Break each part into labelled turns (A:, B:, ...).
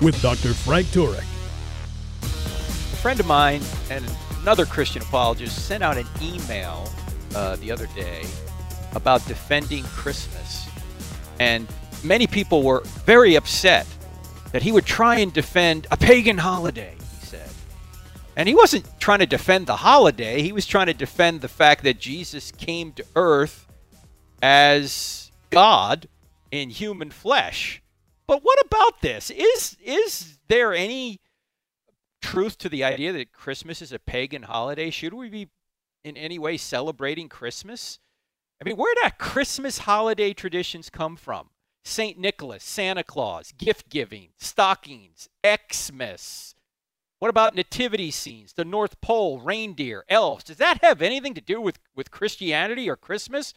A: with Dr. Frank Turek.
B: A friend of mine and another Christian apologist sent out an email uh, the other day about defending Christmas. And many people were very upset that he would try and defend a pagan holiday, he said. And he wasn't trying to defend the holiday, he was trying to defend the fact that Jesus came to earth as God in human flesh. But what about this? Is is there any truth to the idea that Christmas is a pagan holiday? Should we be in any way celebrating Christmas? I mean, where did Christmas holiday traditions come from? St. Nicholas, Santa Claus, gift giving, stockings, Xmas. What about nativity scenes, the North Pole, reindeer, elves? Does that have anything to do with, with Christianity or Christmas?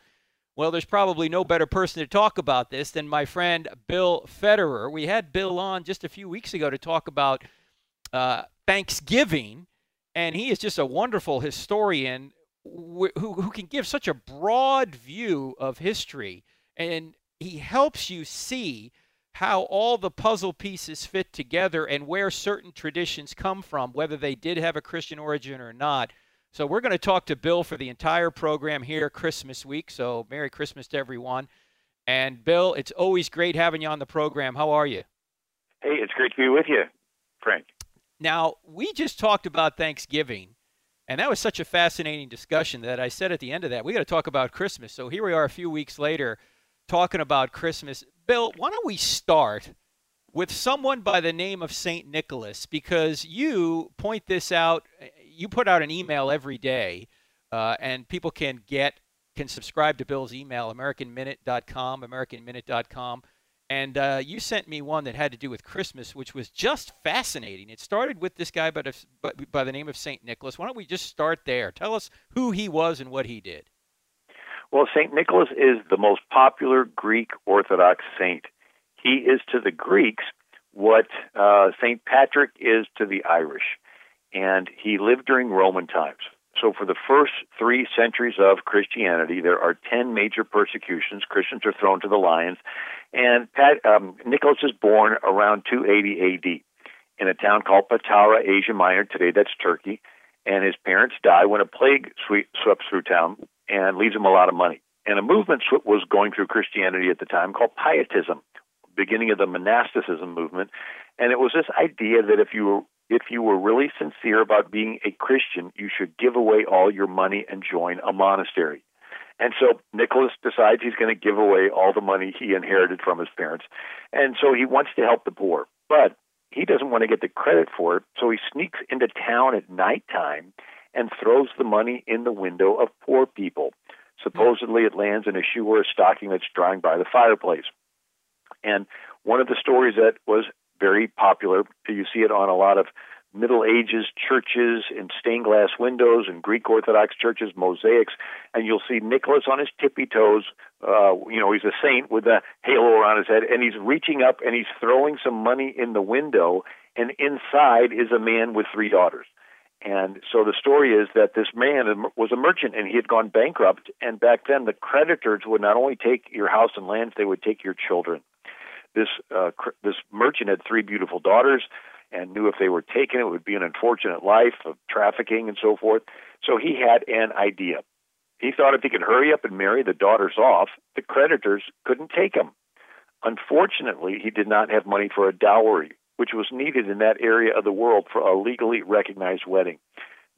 B: Well, there's probably no better person to talk about this than my friend Bill Federer. We had Bill on just a few weeks ago to talk about uh, Thanksgiving, and he is just a wonderful historian who, who can give such a broad view of history. And he helps you see how all the puzzle pieces fit together and where certain traditions come from, whether they did have a Christian origin or not. So we're going to talk to Bill for the entire program here Christmas week. So Merry Christmas to everyone. And Bill, it's always great having you on the program. How are you?
C: Hey, it's great to be with you, Frank.
B: Now, we just talked about Thanksgiving, and that was such a fascinating discussion that I said at the end of that, we got to talk about Christmas. So here we are a few weeks later talking about Christmas. Bill, why don't we start with someone by the name of St. Nicholas because you point this out you put out an email every day, uh, and people can get can subscribe to Bill's email, AmericanMinute.com, AmericanMinute.com. And uh, you sent me one that had to do with Christmas, which was just fascinating. It started with this guy by, by the name of St. Nicholas. Why don't we just start there? Tell us who he was and what he did.
C: Well, St. Nicholas is the most popular Greek Orthodox saint. He is to the Greeks what uh, St. Patrick is to the Irish and he lived during Roman times. So, for the first three centuries of Christianity, there are 10 major persecutions. Christians are thrown to the lions. And Pat, um, Nicholas is born around 280 AD in a town called Patara, Asia Minor. Today, that's Turkey. And his parents die when a plague sweeps through town and leaves him a lot of money. And a movement was going through Christianity at the time called Pietism, beginning of the monasticism movement. And it was this idea that if you were if you were really sincere about being a Christian, you should give away all your money and join a monastery. And so Nicholas decides he's going to give away all the money he inherited from his parents. And so he wants to help the poor. But he doesn't want to get the credit for it, so he sneaks into town at nighttime and throws the money in the window of poor people. Supposedly it lands in a shoe or a stocking that's drying by the fireplace. And one of the stories that was very popular. You see it on a lot of Middle Ages churches in stained glass windows and Greek Orthodox churches, mosaics, and you'll see Nicholas on his tippy toes. Uh, you know, he's a saint with a halo around his head, and he's reaching up and he's throwing some money in the window, and inside is a man with three daughters. And so the story is that this man was a merchant and he had gone bankrupt. And back then, the creditors would not only take your house and lands, they would take your children this uh, cr- this merchant had three beautiful daughters and knew if they were taken it would be an unfortunate life of trafficking and so forth. So he had an idea. He thought if he could hurry up and marry the daughters off, the creditors couldn't take them. Unfortunately, he did not have money for a dowry, which was needed in that area of the world for a legally recognized wedding.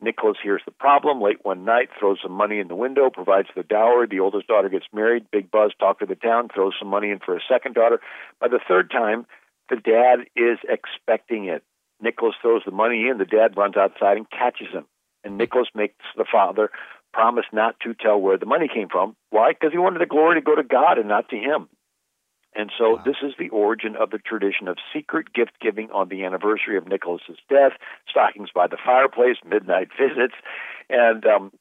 C: Nicholas hears the problem late one night, throws some money in the window, provides the dowry. The oldest daughter gets married. Big buzz, talk to the town, throws some money in for a second daughter. By the third time, the dad is expecting it. Nicholas throws the money in. The dad runs outside and catches him. And Nicholas makes the father promise not to tell where the money came from. Why? Because he wanted the glory to go to God and not to him. And so
B: Wow.
C: this is the origin of the tradition of secret gift giving on the anniversary of Nicholas's death, stockings by the fireplace, midnight visits, and um,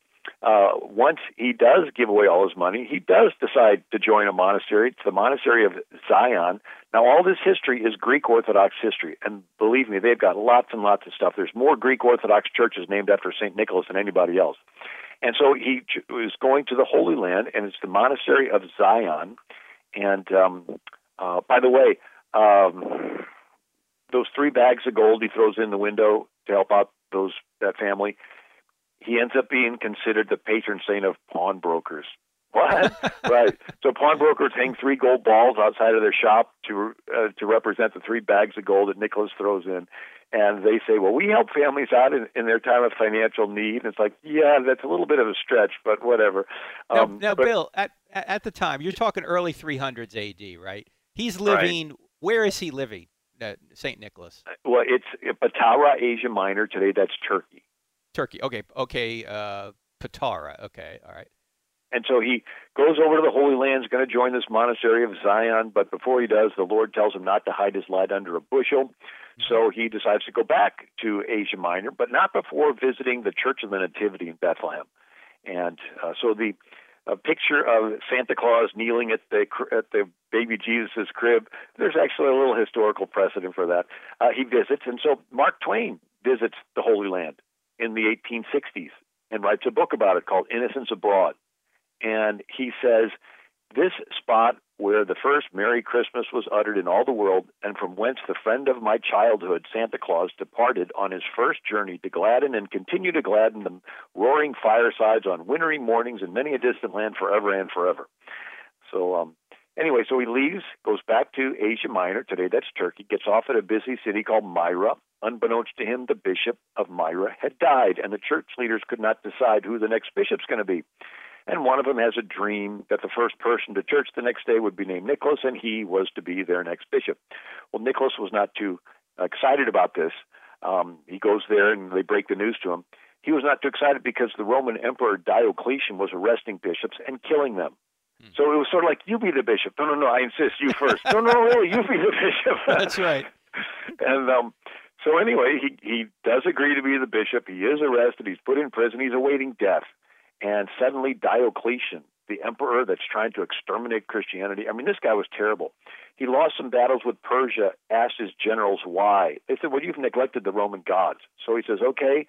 C: uh, once he does give away all his money, he does decide to join a monastery. It's the monastery of Zion. Now, all this history is Greek Orthodox history, and believe me, they've got lots and lots of stuff. There's more Greek Orthodox churches named after Saint Nicholas than anybody else. And so he is going to the Holy Land, and it's the monastery of Zion. And um, uh, by the way, um, those three bags of gold he throws in the window to help out those that family, he ends up being considered the patron saint of pawnbrokers. What? right. So pawnbrokers hang three gold balls outside of their shop to uh, to represent the three bags of gold that Nicholas throws in, and they say, "Well, we help families out in, in their time of financial need." And it's like, yeah, that's a little bit of a stretch, but whatever.
B: Now,
C: Um,
B: now
C: but-
B: Bill, at at the time, you're talking early 300s AD, right? He's
C: Right.
B: living. Where is he living? Uh, Saint Nicholas,
C: Well, it's Patara, Asia Minor. Today, that's Turkey.
B: Turkey. Okay, okay. Uh, Patara. Okay, all right.
C: And so he goes over to the Holy Land, is going to join this monastery of Zion, but before he does, the Lord tells him not to hide his light under a bushel. So he decides to go back to Asia Minor, but not before visiting the Church of the Nativity in Bethlehem. And uh, so the a picture of Santa Claus kneeling at the at the baby Jesus' crib. There's actually a little historical precedent for that. Uh, he visits, and so Mark Twain visits the Holy Land in the 1860s and writes a book about it called Innocents Abroad. And he says, This spot where the first Merry Christmas was uttered in all the world, and from whence the friend of my childhood, Santa Claus, departed on his first journey to gladden and continue to gladden the roaring firesides on wintry mornings in many a distant land forever and forever. So, um, anyway, so he leaves, goes back to Asia Minor, today that's Turkey, gets off at a busy city called Myra. Unbeknownst to him, the bishop of Myra had died, and the church leaders could not decide who the next bishop's going to be. And one of them has a dream that the first person to church the next day would be named Nicholas, and he was to be their next bishop. Well, Nicholas was not too excited about this. Um, he goes there and they break the news to him. He was not too excited because the Roman Emperor Diocletian was arresting bishops and killing them. So it was sort of like, you be the bishop. No, no, no, I insist, you first. no, no, really, you be the bishop.
B: That's right.
C: and um, so anyway, he he does agree to be the bishop. He is arrested. He's put in prison. He's awaiting death. And suddenly, Diocletian, the emperor that's trying to exterminate Christianity, I mean, this guy was terrible. He lost some battles with Persia. Asked his generals why. They said, "Well, you've neglected the Roman gods." So he says, "Okay,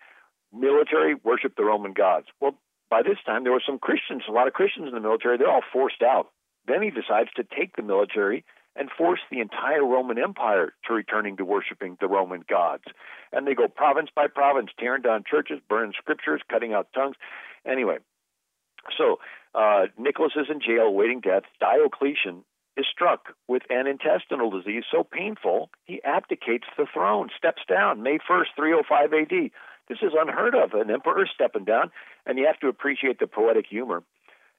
C: military worship the Roman gods." Well, by this time, there were some Christians, a lot of Christians in the military. They're all forced out. Then he decides to take the military and force the entire Roman Empire to returning to worshiping the Roman gods. And they go province by province, tearing down churches, burning scriptures, cutting out tongues. Anyway, so uh, Nicholas is in jail awaiting death. Diocletian is struck with an intestinal disease so painful he abdicates the throne, steps down May 1st, 305 AD. This is unheard of, an emperor stepping down, and you have to appreciate the poetic humor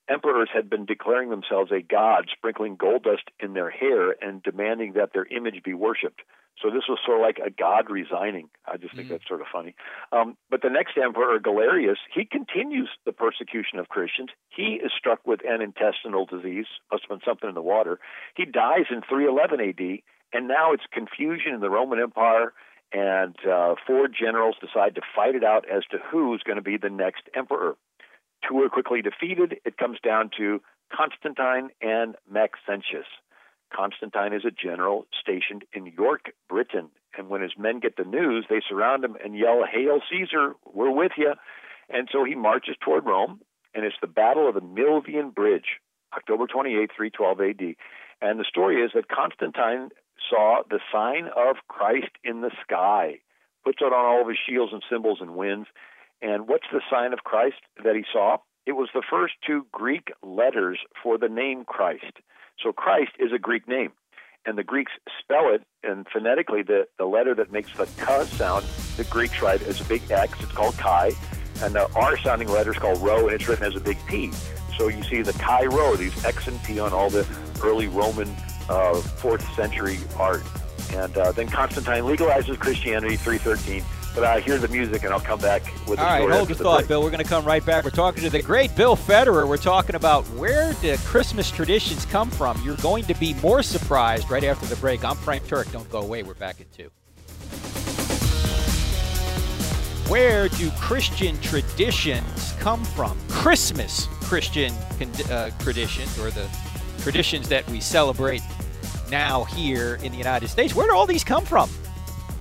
C: emperors had been declaring themselves a god, sprinkling gold dust in their hair and demanding that their image be worshipped. So this was sort of like a god resigning. I just think
B: Mm.
C: that's sort of funny. Um, but the next emperor, Galerius, he continues the persecution of Christians. He is struck with an intestinal disease, must have been something in the water. He dies in 311 AD, and now it's confusion in the Roman Empire. And uh, four generals decide to fight it out as to who's going to be the next emperor. Two are quickly defeated. It comes down to Constantine and Maxentius. Constantine is a general stationed in York, Britain. And when his men get the news, they surround him and yell, Hail Caesar, we're with you. And so he marches toward Rome, and it's the Battle of the Milvian Bridge, October 28, 312 AD. And the story is that Constantine saw the sign of Christ in the sky, puts it on all of his shields and symbols and wins. And what's the sign of Christ that he saw? It was the first two Greek letters for the name Christ. So Christ is a Greek name. And the Greeks spell it, and phonetically, the, the letter that makes the K sound, the Greeks write as a big X, it's called Chi. And the R sounding letter is called Rho, and it's written as a big P. So you see the Chi Rho, these X and P on all the early Roman uh, fourth century art. And uh, then Constantine legalizes Christianity, 313. But I hear the music, and I'll come back with. The.
B: All right, hold your thought, break. Bill. We're going to come right back. We're talking to the great Bill Federer. We're talking about where do Christmas traditions come from. You're going to be more surprised right after the break. I'm Frank Turek. Don't go away. We're back at two. Where do Christian traditions come from? Christmas Christian uh, traditions, or the traditions that we celebrate now here in the United States. Where do all these come from?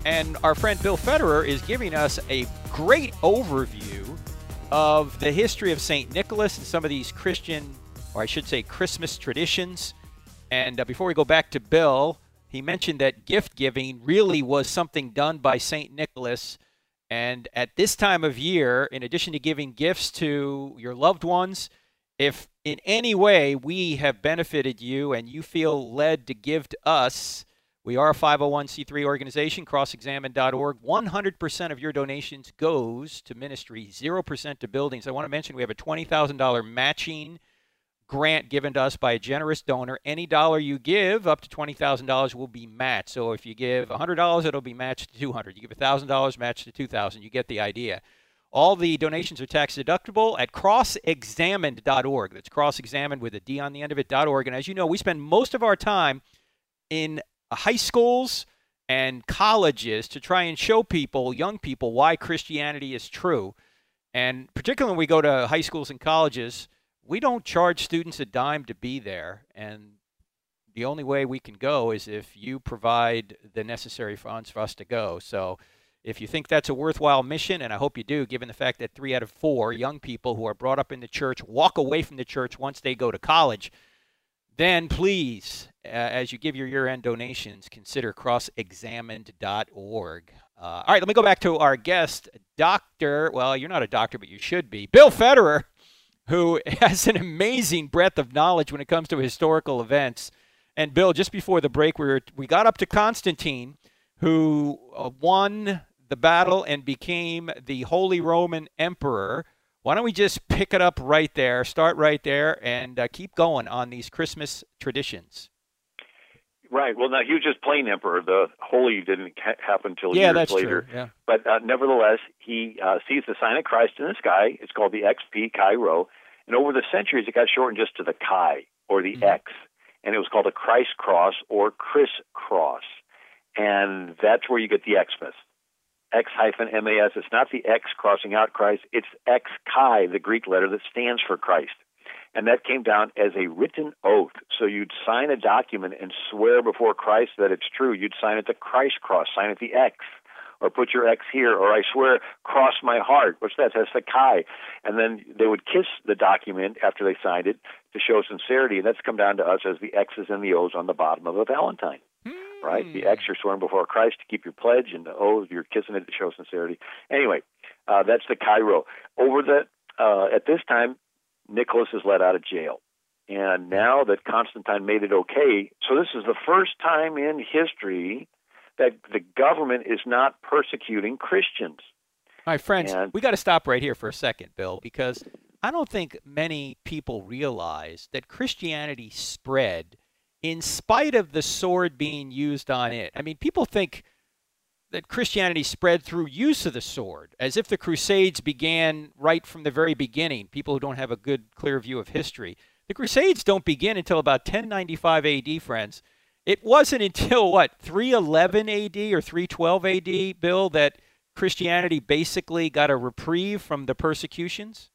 B: And our friend Bill Federer is giving us a great overview of the history of St. Nicholas and some of these Christian, or I should say, Christmas traditions. And uh, before we go back to Bill, he mentioned that gift giving really was something done by St. Nicholas and at this time of year, in addition to giving gifts to your loved ones, if in any way we have benefited you and you feel led to give to us, we are a 501c3 organization, crossexamined.org. 100% of your donations goes to ministry, 0% to buildings. I want to mention we have a $20,000 matching grant given to us by a generous donor. Any dollar you give, up to $20,000, will be matched. So if you give $100, it'll be matched to 200. You give $1,000, matched to 2,000. You get the idea. All the donations are tax deductible at crossexamined.org. That's cross-examined with a D on the end of it.org. And as you know, we spend most of our time in Uh, high schools and colleges to try and show people, young people, why Christianity is true. And particularly when we go to high schools and colleges, we don't charge students a dime to be there, and the only way we can go is if you provide the necessary funds for us to go. So if you think that's a worthwhile mission, and I hope you do, given the fact that three out of four young people who are brought up in the church walk away from the church once they go to college, then please, uh, as you give your year end donations, consider crossexamined.org. Uh, all right, let me go back to our guest, Dr. Well, you're not a doctor, but you should be, Bill Federer who has an amazing breadth of knowledge when it comes to historical events. And Bill, just before the break, we were, we got up to Constantine, who uh, won the battle and became the Holy Roman Emperor. Why don't we just pick it up right there, start right there, and uh, keep going on these Christmas traditions?
C: Right. Well, now he was just plain emperor. The holy didn't ha- happen until
B: yeah,
C: years
B: that's
C: later.
B: True. Yeah.
C: But uh, nevertheless, he uh, sees the sign of Christ in the sky. It's called the XP Chi Rho, and over the centuries, it got shortened just to the Chi or the mm-hmm. X, and it was called a Christ Cross or Chris Cross, and that's where you get the Xmas. X hyphen MAS. It's not the X crossing out Christ. It's X Chi, the Greek letter that stands for Christ and that came down as a written oath. So you'd sign a document and swear before Christ that it's true. You'd sign it the Christ cross, sign it the X, or put your X here, or I swear, cross my heart. What's that? That's the Chi. And then they would kiss the document after they signed it to show sincerity, and that's come down to us as the X's and the O's on the bottom of a Valentine. Right, the X you're swearing before Christ to keep your pledge, and the O you're kissing it to show sincerity. Anyway, uh, that's the Chi Rho. Over the uh, at this time, Nicholas is let out of jail. And now that Constantine made it okay, so this is the first time in history that the government is not persecuting Christians.
B: My friends, and, we got to stop right here for a second, Bill, because I don't think many people realize that Christianity spread in spite of the sword being used on it. I mean, people think that Christianity spread through use of the sword, as if the Crusades began right from the very beginning. People who don't have a good, clear view of history. The Crusades don't begin until about 1095 AD, friends. It wasn't until, what, 311 AD or 312 AD, Bill, that Christianity basically got a reprieve from the persecutions?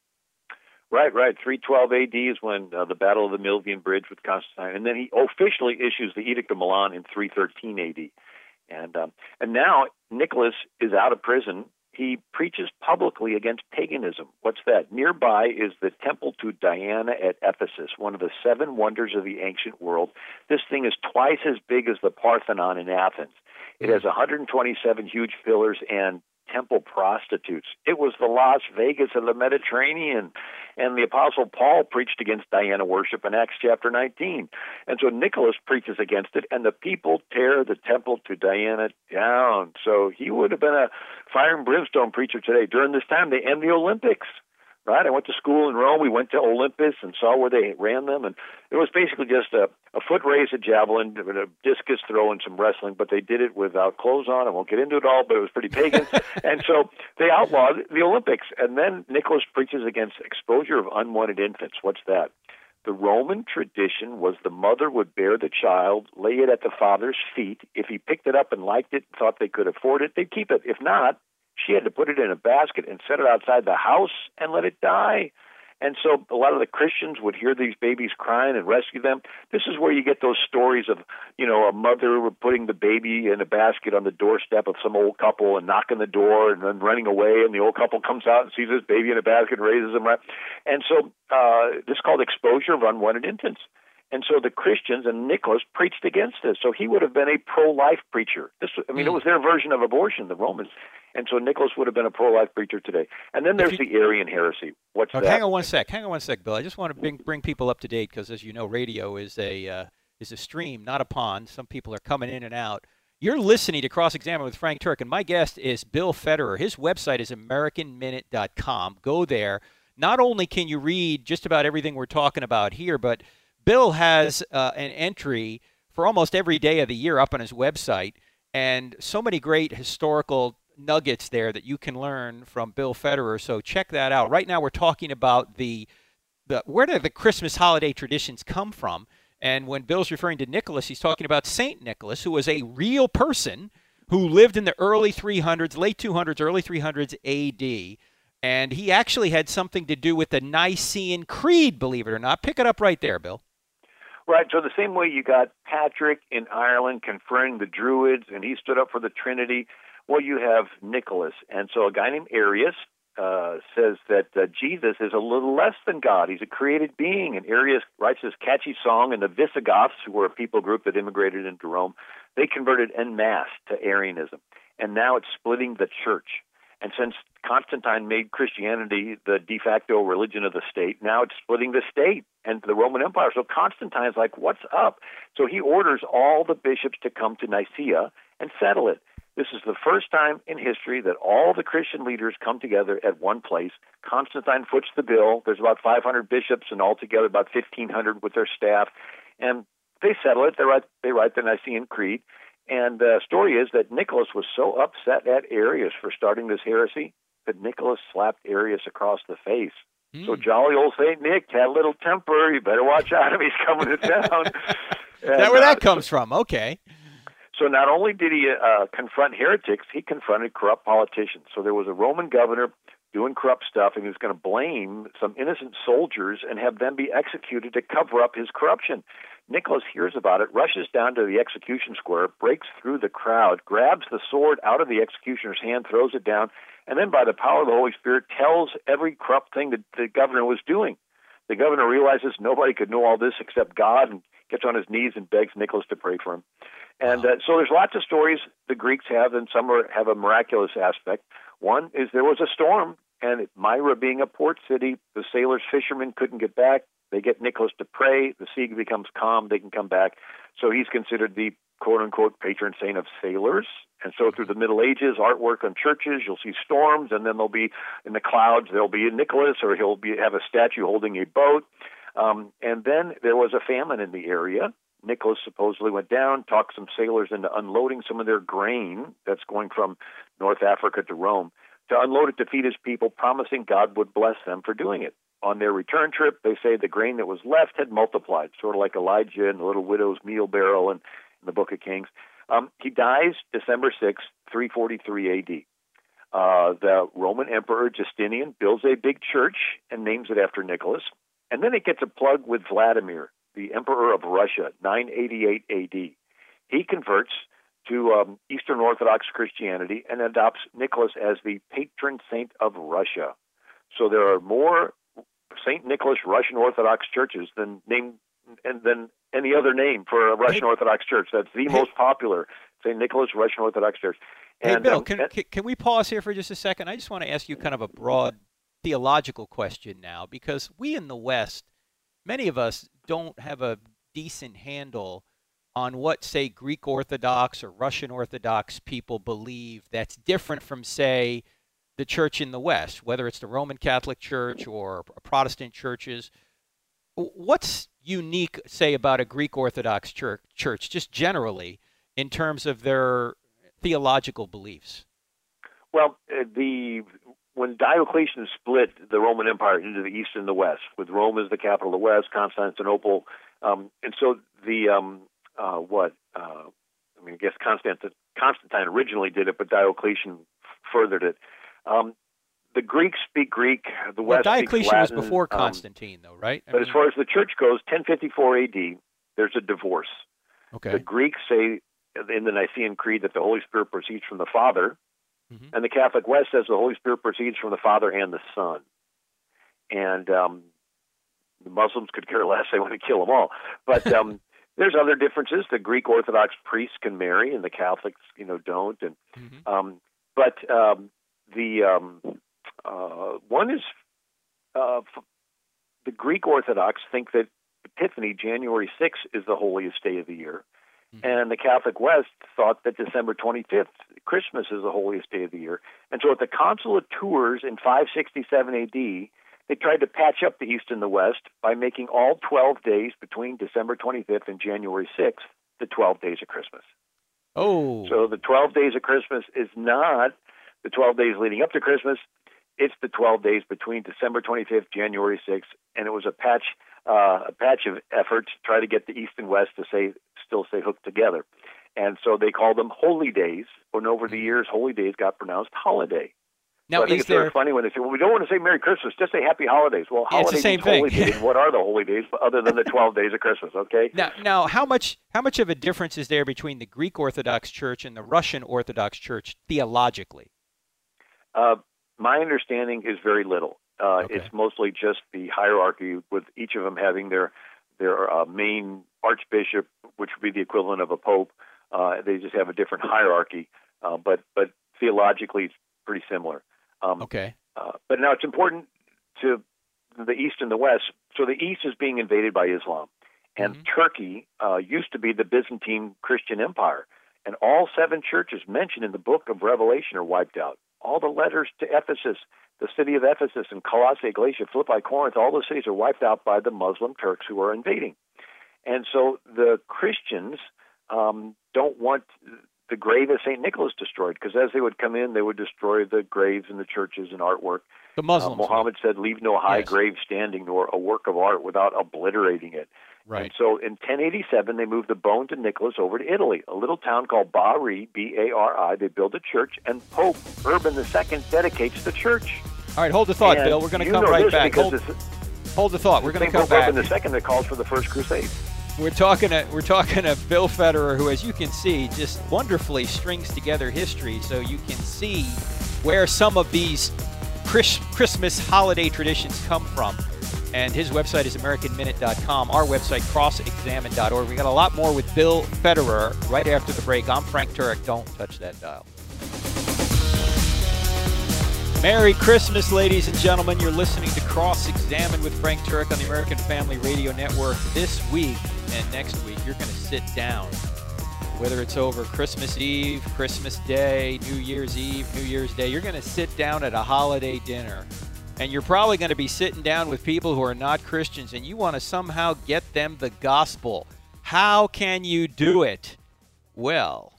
C: Right, right. 312 AD is when uh, the Battle of the Milvian Bridge with Constantine, and then he officially issues the Edict of Milan in 313 AD. And um, and now Nicholas is out of prison. He preaches publicly against paganism. What's that? Nearby is the temple to Diana at Ephesus, one of the seven wonders of the ancient world. This thing is twice as big as the Parthenon in Athens. It has 127 huge pillars and temple prostitutes. It was the Las Vegas of the Mediterranean. And the Apostle Paul preached against Diana worship in Acts chapter 19. And so Nicholas preaches against it, and the people tear the temple to Diana down. So he would have been a fire and brimstone preacher today. During this time, they end the Olympics right? I went to school in Rome. We went to Olympus and saw where they ran them, and it was basically just a, a foot race, a javelin, a discus throw, and some wrestling. But they did it without clothes on. I won't get into it all, but it was pretty pagan. and so they outlawed the Olympics. And then Nicholas preaches against exposure of unwanted infants. What's that? The Roman tradition was the mother would bear the child, lay it at the father's feet. If he picked it up and liked it, thought they could afford it, they'd keep it. If not, she had to put it in a basket and set it outside the house and let it die. And so a lot of the Christians would hear these babies crying and rescue them. This is where you get those stories of, you know, a mother putting the baby in a basket on the doorstep of some old couple and knocking the door and then running away. And the old couple comes out and sees this baby in a basket and raises him. Right? And so uh, this is called exposure of unwanted infants. And so the Christians and Nicholas preached against this. So he would have been a pro-life preacher. This, I mean, it hmm. was their version of abortion, the Romans. And so Nicholas would have been a pro-life preacher today. And then there's you, the Arian heresy. What's okay, that?
B: Hang on one sec. Hang on one sec, Bill. I just want to bring, bring people up to date because, as you know, radio is a uh, is a stream, not a pond. Some people are coming in and out. You're listening to Cross Examine with Frank Turek, and my guest is Bill Federer. His website is AmericanMinute.com. Go there. Not only can you read just about everything we're talking about here, but Bill has uh, an entry for almost every day of the year up on his website, and so many great historical nuggets there that you can learn from Bill Federer. So check that out. Right now, we're talking about the, the where do the Christmas holiday traditions come from? And when Bill's referring to Nicholas, he's talking about Saint Nicholas, who was a real person who lived in the early 300s, late 200s, early 300s AD. And he actually had something to do with the Nicene Creed, believe it or not. Pick it up right there, Bill.
C: Right. So the same way you got Patrick in Ireland confronting the Druids, and he stood up for the Trinity. Well, you have Nicholas, and so a guy named Arius uh, says that uh, Jesus is a little less than God. He's a created being. And Arius writes this catchy song, and the Visigoths, who were a people group that immigrated into Rome, they converted en masse to Arianism. And now it's splitting the church. And since Constantine made Christianity the de facto religion of the state, now it's splitting the state and the Roman Empire. So Constantine's like, what's up? So he orders all the bishops to come to Nicaea and settle it. This is the first time in history that all the Christian leaders come together at one place. Constantine foots the bill. There's about 500 bishops and altogether about 1,500 with their staff. And they settle it. They write, they write the Nicene Creed. And the story is that Nicholas was so upset at Arius for starting this heresy that Nicholas slapped Arius across the face. Mm. So jolly old Saint Nick had a little temper. You better watch out if he's coming to town.
B: Is that where that uh, comes from? Okay.
C: So not only did he uh, confront heretics, he confronted corrupt politicians. So there was a Roman governor doing corrupt stuff, and he was going to blame some innocent soldiers and have them be executed to cover up his corruption. Nicholas hears about it, rushes down to the execution square, breaks through the crowd, grabs the sword out of the executioner's hand, throws it down, and then by the power of the Holy Spirit tells every corrupt thing that the governor was doing. The governor realizes nobody could know all this except God and gets on his knees and begs Nicholas to pray for him. And uh, so there's lots of stories the Greeks have, and some are, have a miraculous aspect. One is there was a storm, and Myra being a port city, the sailors, fishermen couldn't get back. They get Nicholas to pray. The sea becomes calm. They can come back. So he's considered the quote unquote patron saint of sailors. And so through the Middle Ages, artwork on churches, you'll see storms, and then there'll be in the clouds, there'll be a Nicholas, or he'll be have a statue holding a boat. Um, and then there was a famine in the area. Nicholas supposedly went down, talked some sailors into unloading some of their grain that's going from North Africa to Rome to unload it to feed his people, promising God would bless them for doing it. On their return trip, they say the grain that was left had multiplied, sort of like Elijah and the little widow's meal barrel in, in the Book of Kings. Um, he dies December 6, 343 AD. Uh, the Roman Emperor Justinian builds a big church and names it after Nicholas. And then it gets a plug with Vladimir, the Emperor of Russia, 988 AD. He converts to um, Eastern Orthodox Christianity and adopts Nicholas as the patron saint of Russia. So there are more Saint Nicholas Russian Orthodox churches than name and than any other name for a Russian hey, Orthodox church. That's the hey, most popular Saint Nicholas Russian Orthodox Church.
B: And, hey Bill, um, can, and, can we pause here for just a second? I just want to ask you kind of a broad theological question now, because we in the West, many of us don't have a decent handle on what, say, Greek Orthodox or Russian Orthodox people believe that's different from, say, the church in the West, whether it's the Roman Catholic Church or Protestant churches. What's unique, say, about a Greek Orthodox church, church just generally, in terms of their theological beliefs?
C: Well, uh, the when Diocletian split the Roman Empire into the East and the West, with Rome as the capital of the West, Constantinople, um, and so the um, uh, what uh, I mean, I guess Constantine, Constantine originally did it, but Diocletian furthered it. Um, the Greeks speak Greek. The
B: well,
C: West
B: Diocletian
C: Latin.
B: was before
C: um,
B: Constantine, though, right? I
C: but
B: mean,
C: as far as the church goes, 1054 A.D. There's a divorce.
B: okay,
C: The Greeks say in the Nicene Creed that the Holy Spirit proceeds from the Father,
B: Mhm.
C: and the Catholic West says the Holy Spirit proceeds from the Father and the Son. And um, the Muslims could care less; they want to kill them all. But um, there's other differences. The Greek Orthodox priests can marry, and the Catholics, you know, don't. And
B: Mhm.
C: um, but um, the um, uh, one is uh, f- the Greek Orthodox think that Epiphany, January 6th, is the holiest day of the year.
B: Mhm.
C: And the Catholic West thought that December 25th, Christmas, is the holiest day of the year. And so at the Council of Tours in 567 AD, they tried to patch up the East and the West by making all 12 days between December 25th and January 6th the 12 days of Christmas.
B: oh,
C: So the 12 days of Christmas is not the 12 days leading up to Christmas. It's the 12 days between December 25th, January 6th, and it was a patch, uh, a patch of effort to try to get the East and West to say still stay hooked together. And so they called them holy days. And over the years, holy days got pronounced holiday.
B: now
C: so I think
B: is
C: it's very
B: there?
C: funny when they say, "Well, we don't want to say Merry Christmas, just say Happy Holidays." Well,
B: Yeah, it's
C: holidays means holy days. What are the holy days other than the 12 days of Christmas? Okay.
B: Now, now, how much how much of a difference is there between the Greek Orthodox Church and the Russian Orthodox Church theologically?
C: Uh, my understanding is very little. Uh,
B: Okay.
C: It's mostly just the hierarchy, with each of them having their their uh, main archbishop, which would be the equivalent of a pope. Uh, they just have a different hierarchy, uh, but but theologically, it's pretty similar. Um,
B: Okay.
C: uh, but now it's important to the East and the West. So the East is being invaded by Islam, and
B: Mhm.
C: Turkey uh, used to be the Byzantine Christian Empire, and all seven churches mentioned in the Book of Revelation are wiped out. All the letters to Ephesus, the city of Ephesus, and Colossae, Galatia, Philippi, Corinth, all those cities are wiped out by the Muslim Turks who are invading. And so the Christians um, don't want the grave of St. Nicholas destroyed because as they would come in, they would destroy the graves and the churches and artwork.
B: The
C: Uh,
B: Muslims.
C: Muhammad said, "Leave no high
B: Yes.
C: grave standing nor a work of art without obliterating it."
B: Right.
C: And so in 1087, they moved the bones of Nicholas over to Italy, a little town called Bari, B-A-R-I. They build a church, and Pope Urban II dedicates the church.
B: All right. Hold the thought,
C: And
B: Bill. We're going to come right back.
C: because
B: Hold, hold the thought. We're going to come
C: Pope
B: back.
C: Urban II that calls for the First Crusade.
B: We're talking to we're talking to Bill Federer, who, as you can see, just wonderfully strings together history, so you can see where some of these Chris, Christmas holiday traditions come from. And his website is AmericanMinute.com. Our website, CrossExamine.org. We got a lot more with Bill Federer right after the break. I'm Frank Turek. Don't touch that dial. Merry Christmas, ladies and gentlemen. You're listening to Cross Examine with Frank Turek on the American Family Radio Network. This week and next week, you're going to sit down, whether it's over Christmas Eve, Christmas Day, New Year's Eve, New Year's Day, you're going to sit down at a holiday dinner. And you're probably going to be sitting down with people who are not Christians, and you want to somehow get them the gospel. How can you do it? Well,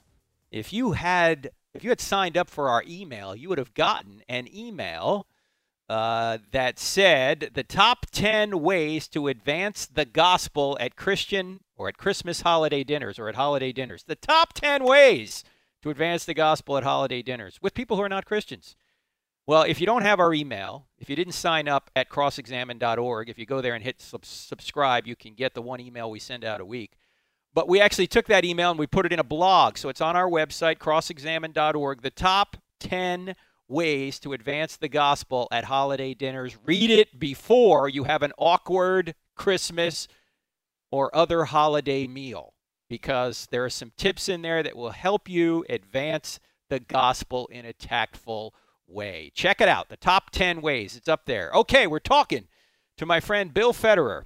B: if you had if you had signed up for our email, you would have gotten an email uh, that said the top 10 ways to advance the gospel at Christian or at Christmas holiday dinners or at holiday dinners. The top 10 ways to advance the gospel at holiday dinners with people who are not Christians. Well, if you don't have our email, if you didn't sign up at crossexamine.org, if you go there and hit sub- subscribe, you can get the one email we send out a week. But we actually took that email and we put it in a blog. So it's on our website, crossexamine.org. The top 10 ways to advance the gospel at holiday dinners. Read it before you have an awkward Christmas or other holiday meal because there are some tips in there that will help you advance the gospel in a tactful way. Check it out. The top 10 ways. It's up there. Okay, we're talking to my friend Bill Federer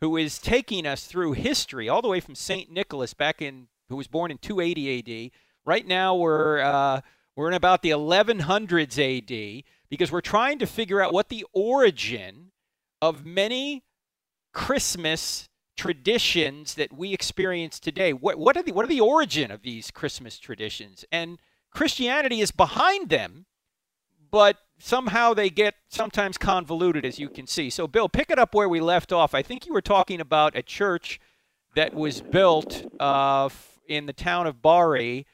B: who is taking us through history all the way from St. Nicholas back in, who was born in 280 AD. Right now, we're, uh, We're in about the 1100s AD because we're trying to figure out what the origin of many Christmas traditions that we experience today. What, what, are the, what are the origin of these Christmas traditions? And Christianity is behind them, but somehow they get sometimes convoluted, as you can see. So, Bill, pick it up where we left off. I think you were talking about a church that was built uh, in the town of Bari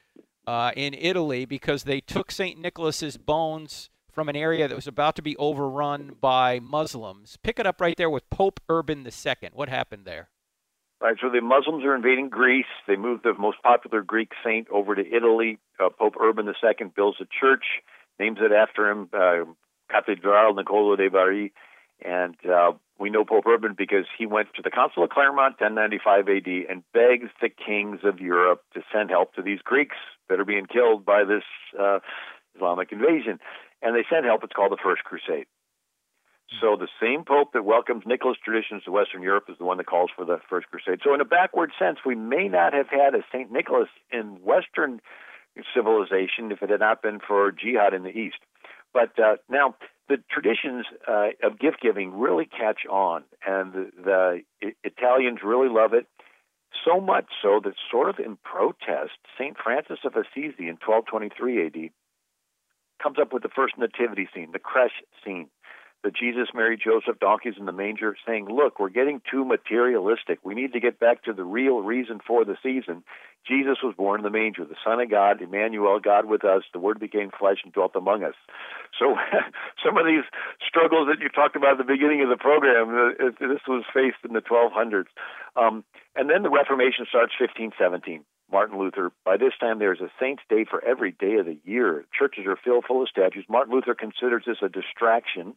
B: uh, in Italy because they took St. Nicholas's bones from an area that was about to be overrun by Muslims. Pick it up right there with Pope Urban II. What happened there?
C: Right, so the Muslims are invading Greece. They moved the most popular Greek saint over to Italy. Uh, Pope Urban II builds a church, names it after him, uh, Cathedrale Nicolo de Bari. And uh, we know Pope Urban because he went to the Council of Clermont, 1095 AD, and begs the kings of Europe to send help to these Greeks that are being killed by this uh, Islamic invasion. And they sent help. It's called the First Crusade. So the same pope that welcomes Nicholas traditions to Western Europe is the one that calls for the First Crusade. So in a backward sense, we may not have had a Saint Nicholas in Western civilization if it had not been for jihad in the East. But uh, now the traditions uh, of gift giving really catch on, and the, the Italians really love it. So much so that, sort of in protest, Saint Francis of Assisi in 1223 AD comes up with the first nativity scene, the creche scene the Jesus, Mary, Joseph donkeys in the manger, saying, Look, we're getting too materialistic. We need to get back to the real reason for the season. Jesus was born in the manger, the Son of God, Emmanuel, God with us. The Word became flesh and dwelt among us. So, some of these struggles that you talked about at the beginning of the program, uh, this was faced in the 1200s. Um, and then the Reformation starts 1517. Martin Luther. By this time, there's a saint's day for every day of the year. Churches are filled full of statues. Martin Luther considers this a distraction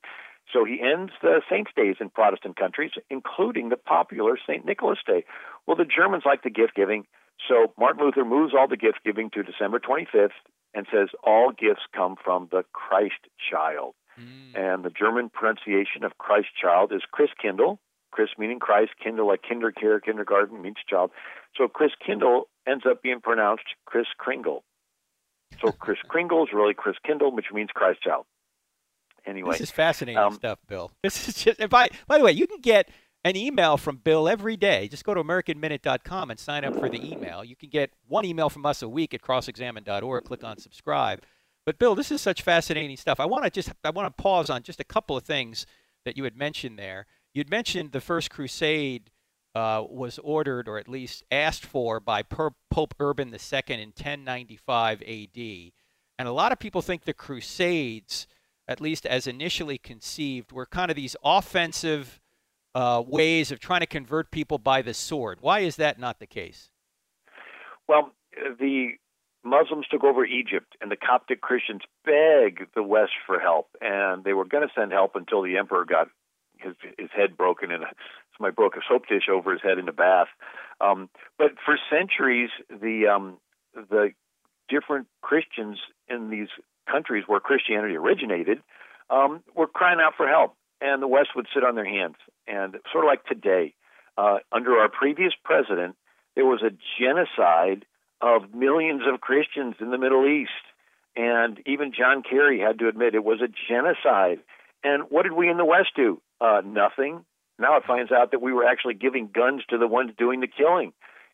C: so he ends the saints' days in Protestant countries, including the popular St. Nicholas Day. Well, the Germans like the gift giving, so Martin Luther moves all the gift giving to December 25th and says all gifts come from the Christ child. Mm. And the German pronunciation of Christ child is Chris Christkindl. Chris meaning Christ, Kindle like kindercare, kindergarten means child. So Chris Kindle ends up being pronounced Chris Kringle. So Chris Kringle is really Chris Kindle, which means Christ child anyway.
B: This is fascinating um, stuff, Bill. This is just. by by the way, you can get an email from Bill every day. Just go to AmericanMinute.com and sign up for the email. You can get one email from us a week at CrossExamine.org. Click on subscribe. But Bill, this is such fascinating stuff. I want to just I want to pause on just a couple of things that you had mentioned there. You'd mentioned the First Crusade uh, was ordered, or at least asked for, by Pope Urban II in 1095 A.D. And a lot of people think the Crusades at least as initially conceived, were kind of these offensive uh, ways of trying to convert people by the sword. Why is that not the case?
C: Well, the Muslims took over Egypt, and the Coptic Christians begged the West for help, and they were going to send help until the emperor got his his head broken and somebody broke a soap dish over his head in a bath. Um, but for centuries, the um, the different Christians in these countries where Christianity originated um, were crying out for help, and the West would sit on their hands. And sort of like today, uh, under our previous president, there was a genocide of millions of Christians in the Middle East. And even John Kerry had to admit it was a genocide. And what did we in the West do? Uh, nothing. Now it finds out that we were actually giving guns to the ones doing the killing.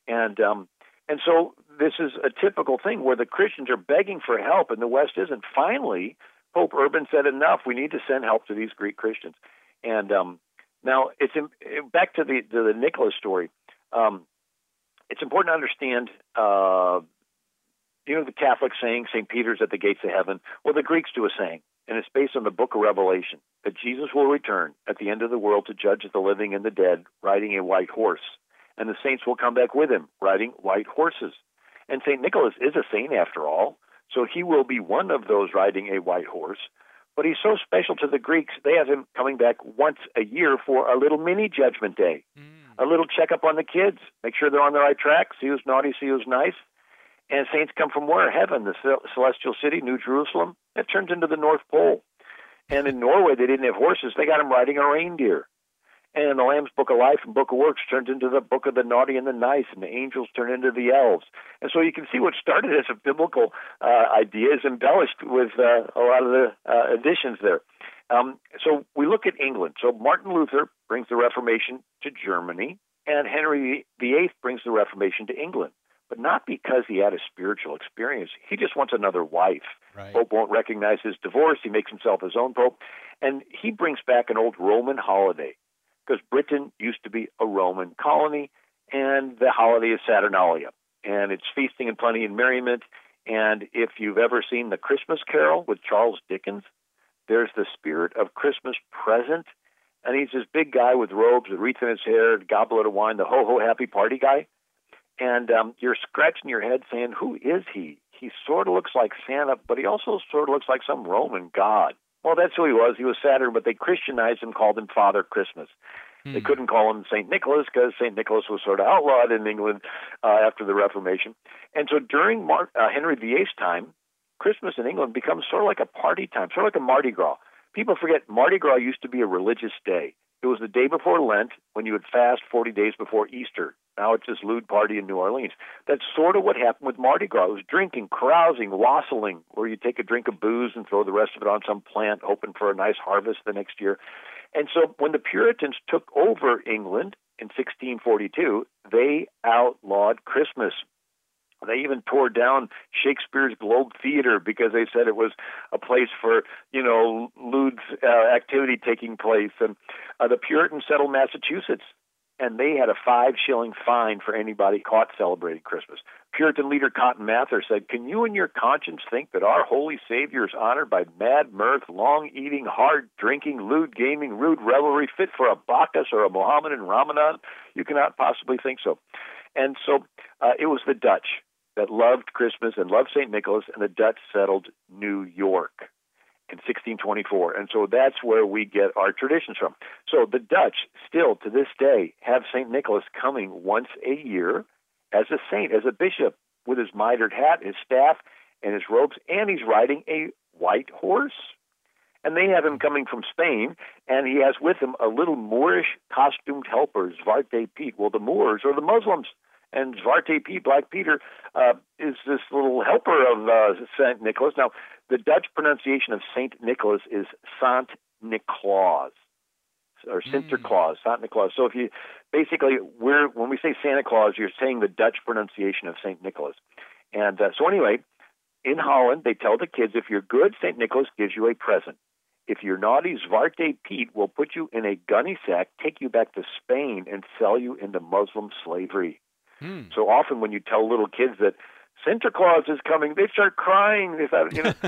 C: And um, and so this is a typical thing where the Christians are begging for help and the West isn't. Finally, Pope Urban said, "Enough! We need to send help to these Greek Christians." And um, now it's in, back to the to the Nicholas story. Um, it's important to understand. Uh, you know the Catholic saying, "St. Peter's at the gates of heaven." Well, the Greeks do a saying, and it's based on the Book of Revelation that Jesus will return at the end of the world to judge the living and the dead, riding a white horse and the saints will come back with him, riding white horses. And St. Nicholas is a saint after all, so he will be one of those riding a white horse. But he's so special to the Greeks, they have him coming back once a year for a little mini judgment day, mm. a little checkup on the kids, make sure they're on the right track, see who's naughty, see who's nice. And saints come from where? Heaven, the celestial city, New Jerusalem. It turns into the North Pole. And in Norway, they didn't have horses; they got them riding a reindeer. And the Lamb's Book of Life and Book of Works turns into the Book of the Naughty and the Nice, and the angels turn into the elves. And so you can see what started as a biblical uh, idea is embellished with uh, a lot of the uh, additions there. Um, so we look at England. So Martin Luther brings the Reformation to Germany, and Henry VIII brings the Reformation to England. But not because he had a spiritual experience. He just wants another wife.
B: Right.
C: Pope won't recognize his divorce. He makes himself his own pope. And he brings back an old Roman holiday because Britain used to be a Roman colony, and the holiday is Saturnalia. And it's feasting and plenty and merriment. And if you've ever seen The Christmas Carol with Charles Dickens, there's the spirit of Christmas present. And he's this big guy with robes, a wreath in his hair, goblet of wine, the ho ho happy party guy. And um, you're scratching your head saying, Who is he? He sort of looks like Santa, but he also sort of looks like some Roman god. Well, that's who he was. He was Saturn, but they Christianized him, called him Father Christmas. Hmm. They couldn't call him St. Nicholas because St. Nicholas was sort of outlawed in England uh, after the Reformation. And so during Mar- uh, Henry VIII's time, Christmas in England becomes sort of like a party time, sort of like a Mardi Gras. People forget Mardi Gras used to be a religious day. It was the day before Lent when you would fast 40 days before Easter. Now it's this lewd party in New Orleans. That's sort of what happened with Mardi Gras. It was drinking, carousing, wassailing, where you take a drink of booze and throw the rest of it on some plant, hoping for a nice harvest the next year. And so when the Puritans took over England in 1642, they outlawed Christmas. They even tore down Shakespeare's Globe Theater because they said it was a place for, you know, lewd uh, activity taking place. And uh, the Puritans settled Massachusetts and they had a five shilling fine for anybody caught celebrating Christmas. Puritan leader Cotton Mather said, Can you in your conscience think that our holy Savior is honored by mad mirth, long eating, hard drinking, lewd gaming, rude revelry, fit for a Bacchus or a Mohammedan Ramadan? You cannot possibly think so. And so uh, it was the Dutch that loved Christmas and loved St. Nicholas, and the Dutch settled New York in 1624. And so that's where we get our traditions from. So the Dutch still to this day have St. Nicholas coming once a year as a saint, as a bishop, with his mitered hat, his staff, and his robes, and he's riding a white horse. And they have him coming from Spain, and he has with him a little Moorish costumed helper, Zwarte Piet. Well, the Moors are the Muslims and Zwarte Piet, Black Peter, uh, is this little helper of uh, Saint Nicholas. Now, the Dutch pronunciation of Saint Nicholas is Sant Niklaas or Sinterklaas, mm. Nicholas. So if you basically we're when we say Santa Claus, you're saying the Dutch pronunciation of Saint Nicholas. And uh, so anyway, in Holland, they tell the kids if you're good, Saint Nicholas gives you a present. If you're naughty, Zwarte Piet will put you in a gunny sack, take you back to Spain, and sell you into Muslim slavery. Hmm. So often when you tell little kids that Santa Claus is coming, they start crying. They thought, you know,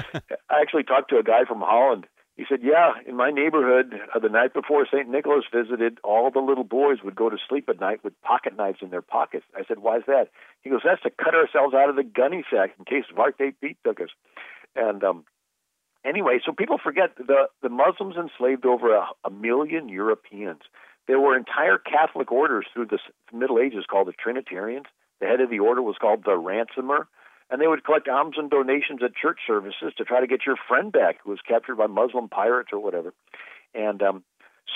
C: I actually talked to a guy from Holland. He said, "Yeah, in my neighborhood, uh, the night before St. Nicholas visited, all the little boys would go to sleep at night with pocket knives in their pockets." I said, "Why is that?" He goes, "That's to cut ourselves out of the gunny sack in case Zwarte Piet took us." And um, anyway, so people forget the the Muslims enslaved over a, a million Europeans. There were entire Catholic orders through the Middle Ages called the Trinitarians. The head of the order was called the ransomer. And they would collect alms and donations at church services to try to get your friend back who was captured by Muslim pirates or whatever. And um,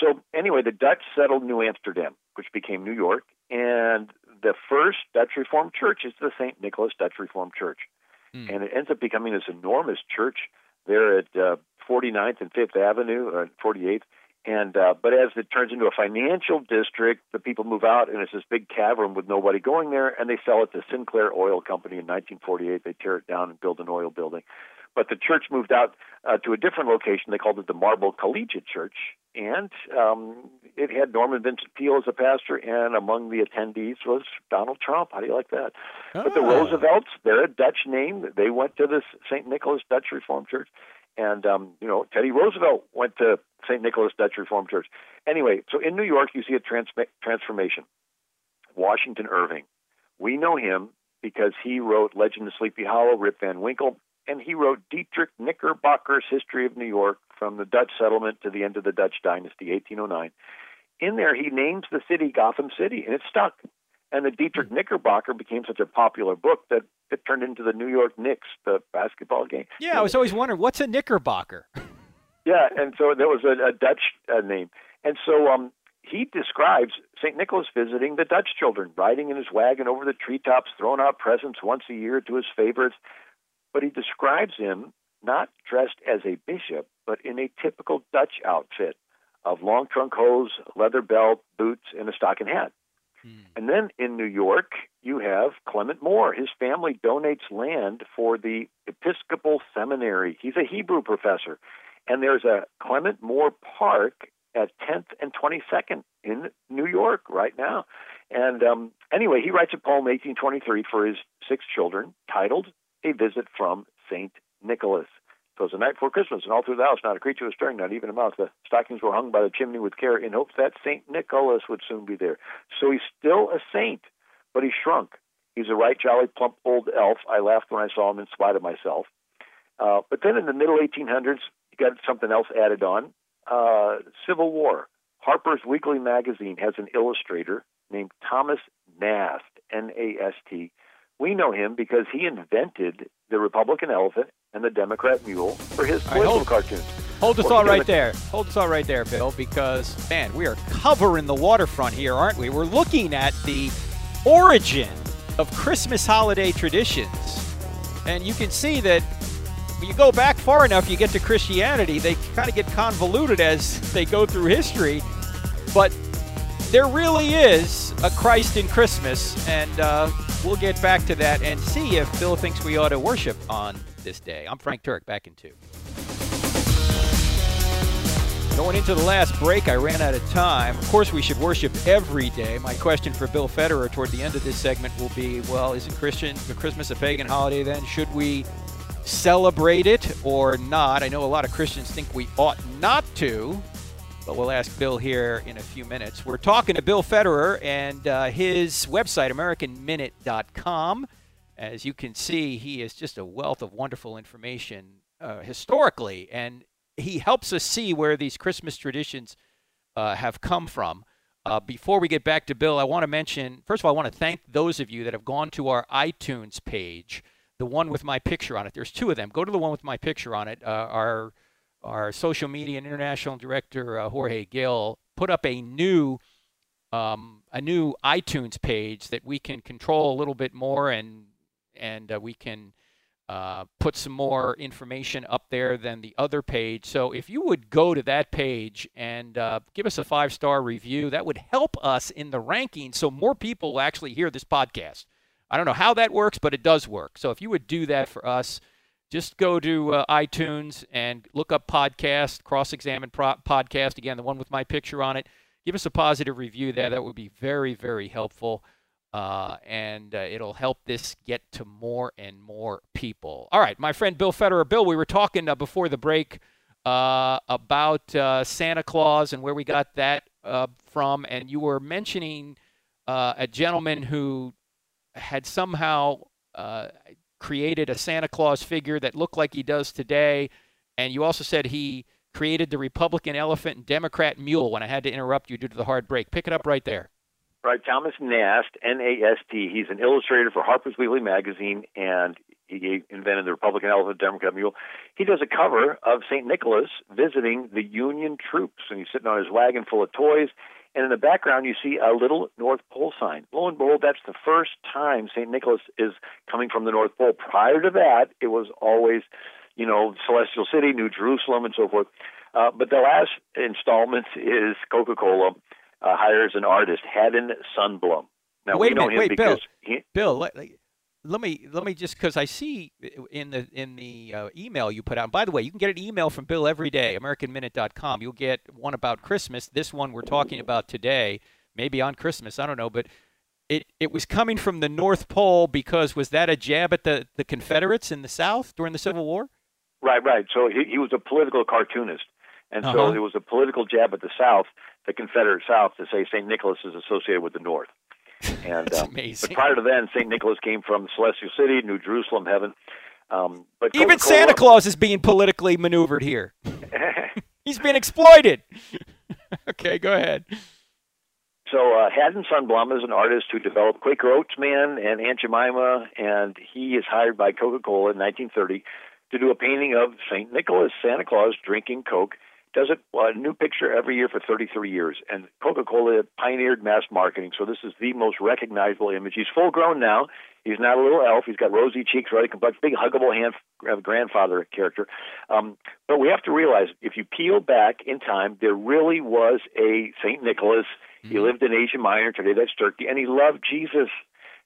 C: so, anyway, the Dutch settled New Amsterdam, which became New York. And the first Dutch Reformed church is the St. Nicholas Dutch Reformed Church. Mm. And it ends up becoming this enormous church there at uh, 49th and 5th Avenue, or 48th. And uh, but as it turns into a financial district, the people move out, and it's this big cavern with nobody going there, and they sell it to Sinclair Oil Company in 1948. They tear it down and build an oil building. But the church moved out uh, to a different location. They called it the Marble Collegiate Church, and um, it had Norman Vincent Peale as a pastor, and among the attendees was Donald Trump. How do you like that? Oh. But the ah. Roosevelts, they're a Dutch name. They went to this St. Nicholas Dutch Reformed Church. And um, you know, Teddy Roosevelt went to St. Nicholas Dutch Reformed Church. Anyway, so in New York, you see a trans- transformation. Washington Irving, we know him because he wrote Legend of Sleepy Hollow, Rip Van Winkle, and he wrote Diedrich Knickerbocker's History of New York from the Dutch settlement to the end of the Dutch dynasty, 1809. In there, he names the city Gotham City, and it stuck. And the Diedrich Knickerbocker became such a popular book that it turned into the New York Knicks, the basketball game.
B: Yeah, I was always wondering what's a Knickerbocker.
C: yeah, and so there was a, a Dutch uh, name, and so um, he describes St. Nicholas visiting the Dutch children, riding in his wagon over the treetops, throwing out presents once a year to his favorites. But he describes him not dressed as a bishop, but in a typical Dutch outfit of long trunk hose, leather belt, boots, and a stocking hat. Hmm. And then in New York, you have Clement Moore. His family donates land for the Episcopal Seminary. He's a Hebrew professor. And there's a Clement Moore Park at 10th and 22nd in New York right now. And um, anyway, he writes a poem, 1823, for his six children, titled A Visit from St. Nicholas. Was the night before Christmas, and all through the house, not a creature was stirring, not even a mouse. The stockings were hung by the chimney with care in hopes that St. Nicholas would soon be there. So he's still a saint, but he shrunk. He's a right jolly, plump old elf. I laughed when I saw him in spite of myself. Uh, but then in the middle 1800s, he got something else added on uh, Civil War. Harper's Weekly magazine has an illustrator named Thomas Nast, N A S T. We know him because he invented the Republican elephant and the Democrat mule for his political right, hold, cartoons.
B: Hold the thought right there. Hold the thought right there, Bill, because, man, we are covering the waterfront here, aren't we? We're looking at the origin of Christmas holiday traditions. And you can see that when you go back far enough, you get to Christianity, they kind of get convoluted as they go through history. But there really is a Christ in Christmas, and uh, we'll get back to that and see if Bill thinks we ought to worship on this day. I'm Frank Turek, back in two. Going into the last break, I ran out of time. Of course, we should worship every day. My question for Bill Federer toward the end of this segment will be well, isn't Christian Christmas a pagan holiday then? Should we celebrate it or not. I know a lot of Christians think we ought not to, but we'll ask Bill here in a few minutes. We're talking to Bill Federer and uh, his website, AmericanMinute.com. As you can see, he is just a wealth of wonderful information uh, historically, and he helps us see where these Christmas traditions uh, have come from. Uh, before we get back to Bill, I want to mention first of all, I want to thank those of you that have gone to our iTunes page the one with my picture on it. There's two of them. Go to the one with my picture on it. Uh, our our social media and international director uh, Jorge Gill put up a new um, a new iTunes page that we can control a little bit more and and uh, we can uh, put some more information up there than the other page. So if you would go to that page and uh, give us a five star review, that would help us in the rankings so more people will actually hear this podcast. I don't know how that works, but it does work. So if you would do that for us, just go to uh, iTunes and look up podcast, cross examine pro- podcast, again, the one with my picture on it. Give us a positive review there. That would be very, very helpful. Uh, and uh, it'll help this get to more and more people. All right, my friend Bill Federer. Bill, we were talking uh, before the break uh, about uh, Santa Claus and where we got that from, and you were mentioning a gentleman who had somehow uh, created a Santa Claus figure that looked like he does today. And you also said he created the Republican elephant and Democrat mule when I had to interrupt you due to the hard break. Pick it up right there.
C: Right, Thomas Nast, N-A-S-T. He's an illustrator for Harper's Weekly magazine, and he invented the Republican elephant, Democrat mule. He does a cover of St. Nicholas visiting the Union troops, and he's sitting on his wagon full of toys. And in the background, you see a little North Pole sign. Lo and behold, that's the first time St. Nicholas is coming from the North Pole. Prior to that, it was always, you know, Celestial City, New Jerusalem, and so forth. Uh, but the last installment is Coca Cola uh, hires an artist, Haddon Sundblom.
B: Now, wait a minute, wait, Bill. He, Bill, let me let me just because I see in the in the uh, email you put out. by the way, you can get an email from Bill every day, AmericanMinute.com. You'll get one about Christmas. This one we're talking about today, maybe on Christmas. I don't know, but it it was coming from the North Pole because was that a jab at the the Confederates in the South during the Civil War?
C: Right, right. So he, he was a political cartoonist, and uh-huh. so it was a political jab at the South, the Confederate South, to say St. Nicholas is associated with the North.
B: And um, amazing.
C: But prior to then, St. Nicholas came from Celestial City, New Jerusalem, heaven. Um, but
B: even Coca-Cola, Santa Claus is being politically maneuvered here. He's being exploited. okay, go ahead.
C: So uh, Haddon Sundblom is an artist who developed Quaker Oats Man and Aunt Jemima, and he is hired by Coca-Cola in 1930 to do a painting of St. Nicholas, Santa Claus, drinking Coke does it a new picture every year for 33 years. And Coca-Cola pioneered mass marketing, so this is the most recognizable image. He's full grown now. He's not a little elf. He's got rosy cheeks, ruddy complexion, big huggable hand grandfather character. Um, but we have to realize if you peel back in time, there really was a Saint Nicholas. Mm-hmm. He lived in Asia Minor. Today that's Turkey, and he loved Jesus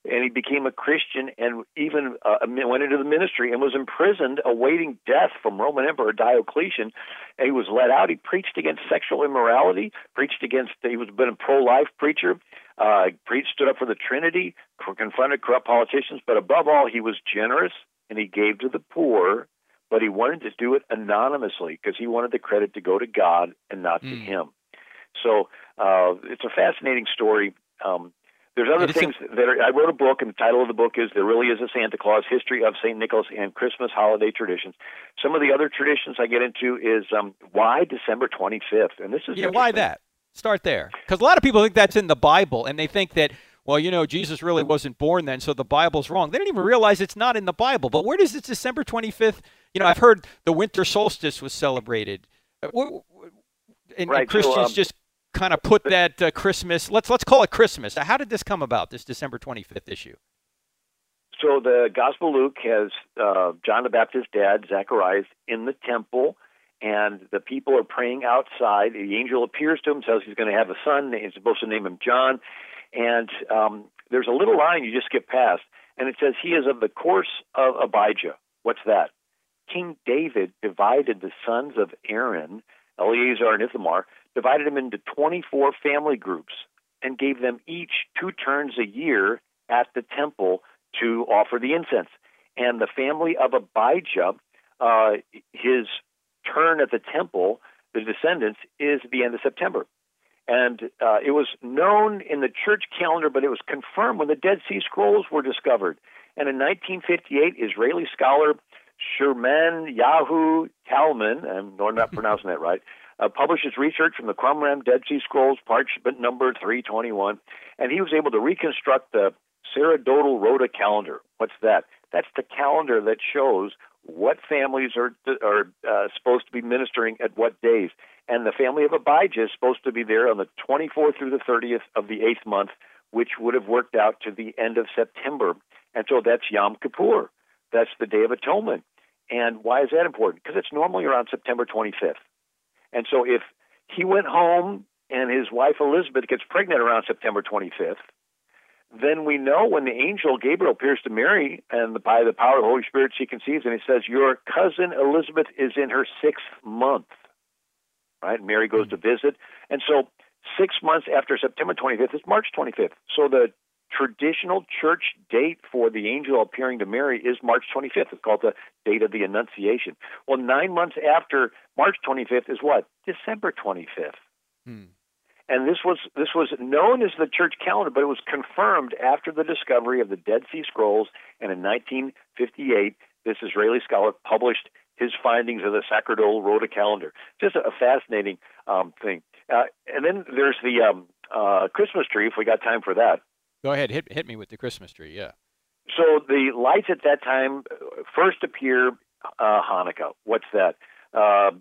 C: and he became a Christian and even uh, went into the ministry and was imprisoned awaiting death from Roman Emperor Diocletian. And he was let out. He preached against sexual immorality, preached against, he was been a pro life preacher, uh, preached, stood up for the Trinity, confronted corrupt politicians, but above all, he was generous and he gave to the poor. But he wanted to do it anonymously because he wanted the credit to go to God and not mm. to hmm. him. So uh, it's a fascinating story. Um, there's other things that are, I wrote a book, and the title of the book is "There Really Is a Santa Claus: History of Saint Nicholas and Christmas Holiday Traditions." Some of the other traditions I get into is um, why December 25th, and this is
B: yeah, why that? Start there, because a lot of people think that's in the Bible, and they think that well, you know, Jesus really wasn't born then, so the Bible's wrong. They don't even realize it's not in the Bible. But where does it December 25th? You know, I've heard the winter solstice was celebrated. Uh, and, right. Christians so, um, just kind of put that uh, Christmas. Let's let's call it Christmas. How did this come about? This December 25th issue.
C: So the Gospel Luke has uh, John the Baptist's dad, Zacharias, in the temple, and the people are praying outside. The angel appears to him, says he's going to have a son. He's supposed to name him John, and um, there's a little line you just skip past, and it says he is of the course of Abijah. What's that? King David divided the sons of Aaron, Eleazar and Ithamar, divided them into 24 family groups, and gave them each two turns a year at the temple to offer the incense. And the family of Abijah, uh, his turn at the temple, the descendants, is the end of September. And uh, it was known in the church calendar, but it was confirmed when the Dead Sea Scrolls were discovered. And in 1958, Israeli scholar Sherman Yahu Talman, I'm not pronouncing that right, uh, publishes research from the Qumran Dead Sea Scrolls, parchment number 321, and he was able to reconstruct the sacerdotal rota calendar. What's that? That's the calendar that shows what families are are uh, supposed to be ministering at what days. And the family of Abijah is supposed to be there on the 24th through the 30th of the eighth month, which would have worked out to the end of September. And so that's Yom Kippur. That's the Day of Atonement. And why is that important? Because it's normally around September 25th. And so if he went home and his wife Elizabeth gets pregnant around September 25th, then we know when the angel Gabriel appears to Mary and by the power of the Holy Spirit she conceives and he says, Your cousin Elizabeth is in her sixth month. Right? Mary goes to visit. And so six months after September 25th is March 25th. So the traditional church date for the angel appearing to Mary is March 25th. It's called the date of the Annunciation. Well, nine months after March 25th is what? December 25th. Hmm. And this was this was known as the church calendar, but it was confirmed after the discovery of the Dead Sea Scrolls. And in 1958, this Israeli scholar published his findings of the sacerdotal rota calendar. Just a, fascinating um, thing. Uh, and then there's the um, uh, Christmas tree, if we got time for that.
B: Go ahead, hit hit me with the Christmas tree. Yeah.
C: So the lights at that time first appear uh, Hanukkah. What's that? Uh,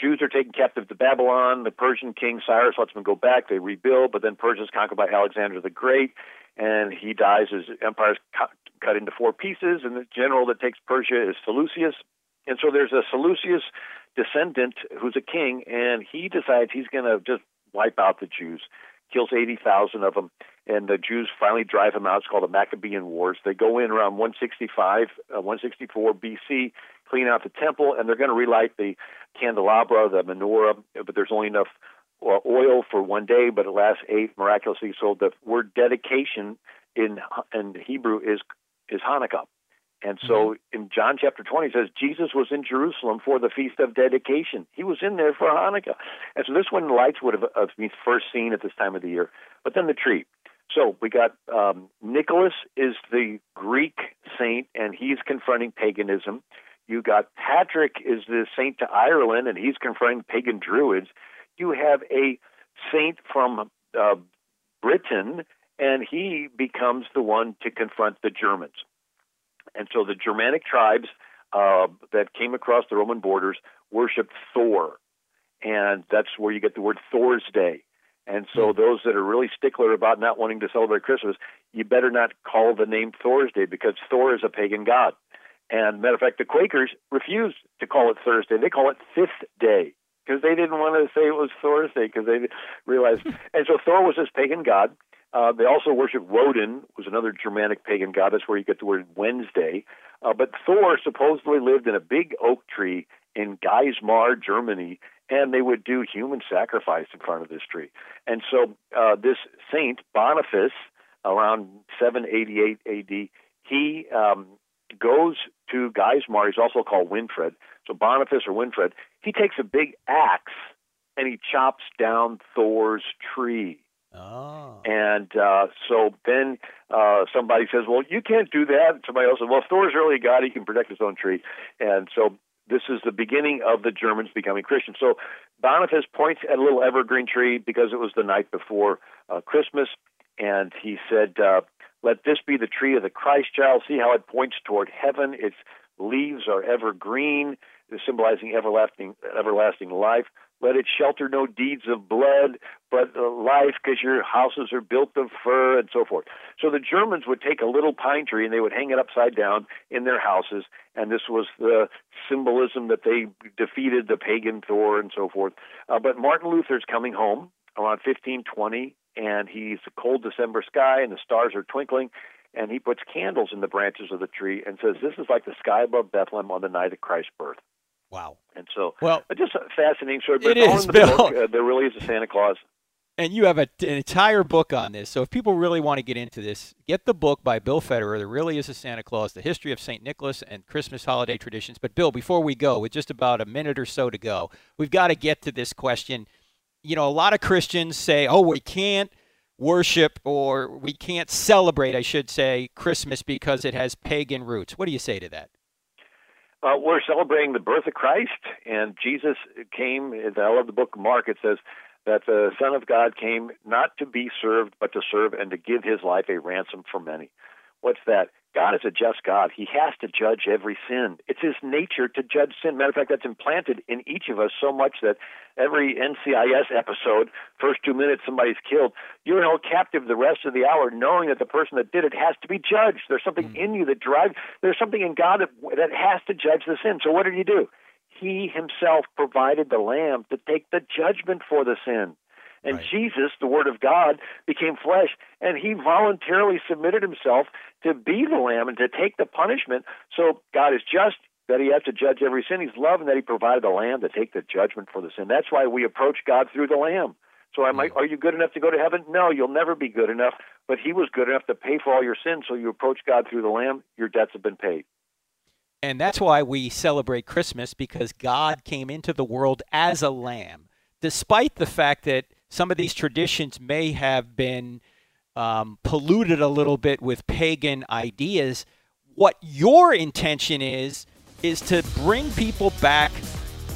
C: Jews are taken captive to Babylon. The Persian king Cyrus lets them go back. They rebuild, but then Persia is conquered by Alexander the Great, and he dies. His empire is cut into four pieces, and the general that takes Persia is Seleucus. And so there's a Seleucus descendant who's a king, and he decides he's going to just wipe out the Jews kills 80,000 of them, and the Jews finally drive him out. It's called the Maccabean Wars. They go in around 165, uh, 164 BC, clean out the temple, and they're going to relight the candelabra, the menorah, but there's only enough uh, oil for one day, but it lasts eight miraculously. So the word dedication in in Hebrew is is Hanukkah. And so mm-hmm. in John chapter 20, it says Jesus was in Jerusalem for the feast of dedication. He was in there for Hanukkah. And so this one lights would have, have been first seen at this time of the year. But then the tree. So we got um, Nicholas is the Greek saint, and he's confronting paganism. You got Patrick is the saint to Ireland, and he's confronting pagan druids. You have a saint from uh, Britain, and he becomes the one to confront the Germans. And so the Germanic tribes uh, that came across the Roman borders worshipped Thor. and that's where you get the word Thor's Day. And so
B: Hmm.
C: those that are really stickler about not wanting to celebrate Christmas, you better not call the name Thor's Day because Thor is a pagan god. And matter of fact, the Quakers refused to call it Thursday. They call it Fifth Day because they didn't want to say it was Thor's Day because they realized. and so Thor was this pagan god. Uh, they also worshiped Woden, was another Germanic pagan god. That's where you get the word Wednesday. Uh, but Thor supposedly lived in a big oak tree in Geismar, Germany, and they would do human sacrifice in front of this tree. And so uh, this saint Boniface, around 788 A.D., he um, goes to Geismar. He's also called Winfred. So Boniface or Winfred, he takes a big axe and he chops down Thor's tree.
B: Oh.
C: And uh, so then uh, somebody says, "Well, you can't do that." And somebody else says, "Well, if Thor's really a god, he can protect his own tree." And so this is the beginning of the Germans becoming Christian. So Boniface points at a little evergreen tree because it was the night before uh, Christmas, and he said, uh, "Let this be the tree of the Christ child. See how it points toward heaven. Its leaves are evergreen, symbolizing everlasting everlasting life." Let it shelter no deeds of blood, but life, because your houses are built of fir and so forth. So the Germans would take a little pine tree and they would hang it upside down in their houses, and this was the symbolism that they defeated the pagan Thor and so forth. Uh, but Martin Luther's coming home around 1520, and he's a cold December sky, and the stars are twinkling, and he puts candles in the branches of the tree and says, "This is like the sky above Bethlehem on the night of Christ's birth."
B: Wow.
C: And so,
B: Well,
C: just a fascinating story. But all
B: is, Bill.
C: book. Uh, there really is a Santa Claus.
B: And you have a, an entire book on this. So if people really want to get into this, get the book by Bill Federer. There really is a Santa Claus, the history of St. Nicholas and Christmas holiday traditions. But Bill, before we go, with just about a minute or so to go, we've got to get to this question. You know, a lot of Christians say, oh, we can't worship or we can't celebrate, I should say, Christmas because it has pagan roots. What do you say to that?
C: Uh, we're celebrating the birth of Christ, and Jesus came. I love the book of Mark. It says that the Son of God came not to be served, but to serve and to give his life a ransom for many. What's that? God is a just God. He has to judge every sin. It's his nature to judge sin. Matter of fact, that's implanted in each of us so much that every NCIS episode, first two minutes, somebody's killed. You're held captive the rest of the hour, knowing that the person that did it has to be judged. There's something mm. in you that drives. There's something in God that, that has to judge the sin. So what did he do? He himself provided the lamb to take the judgment for the sin. And
B: Right.
C: Jesus, the Word of God, became flesh, and he voluntarily submitted himself to be the Lamb and to take the punishment. So God is just that he has to judge every sin. He's love, and that he provided the Lamb to take the judgment for the sin. That's why we approach God through the Lamb. So I'm I, hmm. are you good enough to go to heaven? No, you'll never be good enough. But he was good enough to pay for all your sins. So you approach God through the Lamb. Your debts have been paid.
B: And that's why we celebrate Christmas because God came into the world as a lamb. Despite the fact that some of these traditions may have been um, polluted a little bit with pagan ideas, what your intention is, is to bring people back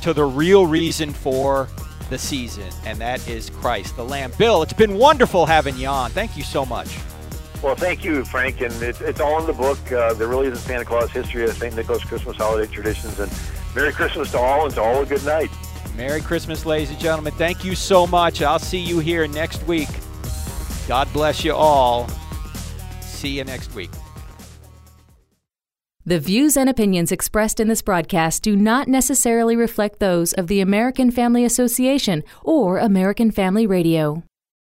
B: to the real reason for the season, and that is Christ the Lamb. Bill, it's been wonderful having you on. Thank you so much.
C: Well, thank you, Frank. And it's, it's all in the book. Uh, there really is a Santa Claus history of St. Nicholas Christmas holiday traditions. And Merry Christmas to all, and to all a good night.
B: Merry Christmas, ladies and gentlemen. Thank you so much. I'll see you here next week. God bless you all. See you next week.
D: The views and opinions expressed in this broadcast do not necessarily reflect those of the American Family Association or American Family Radio.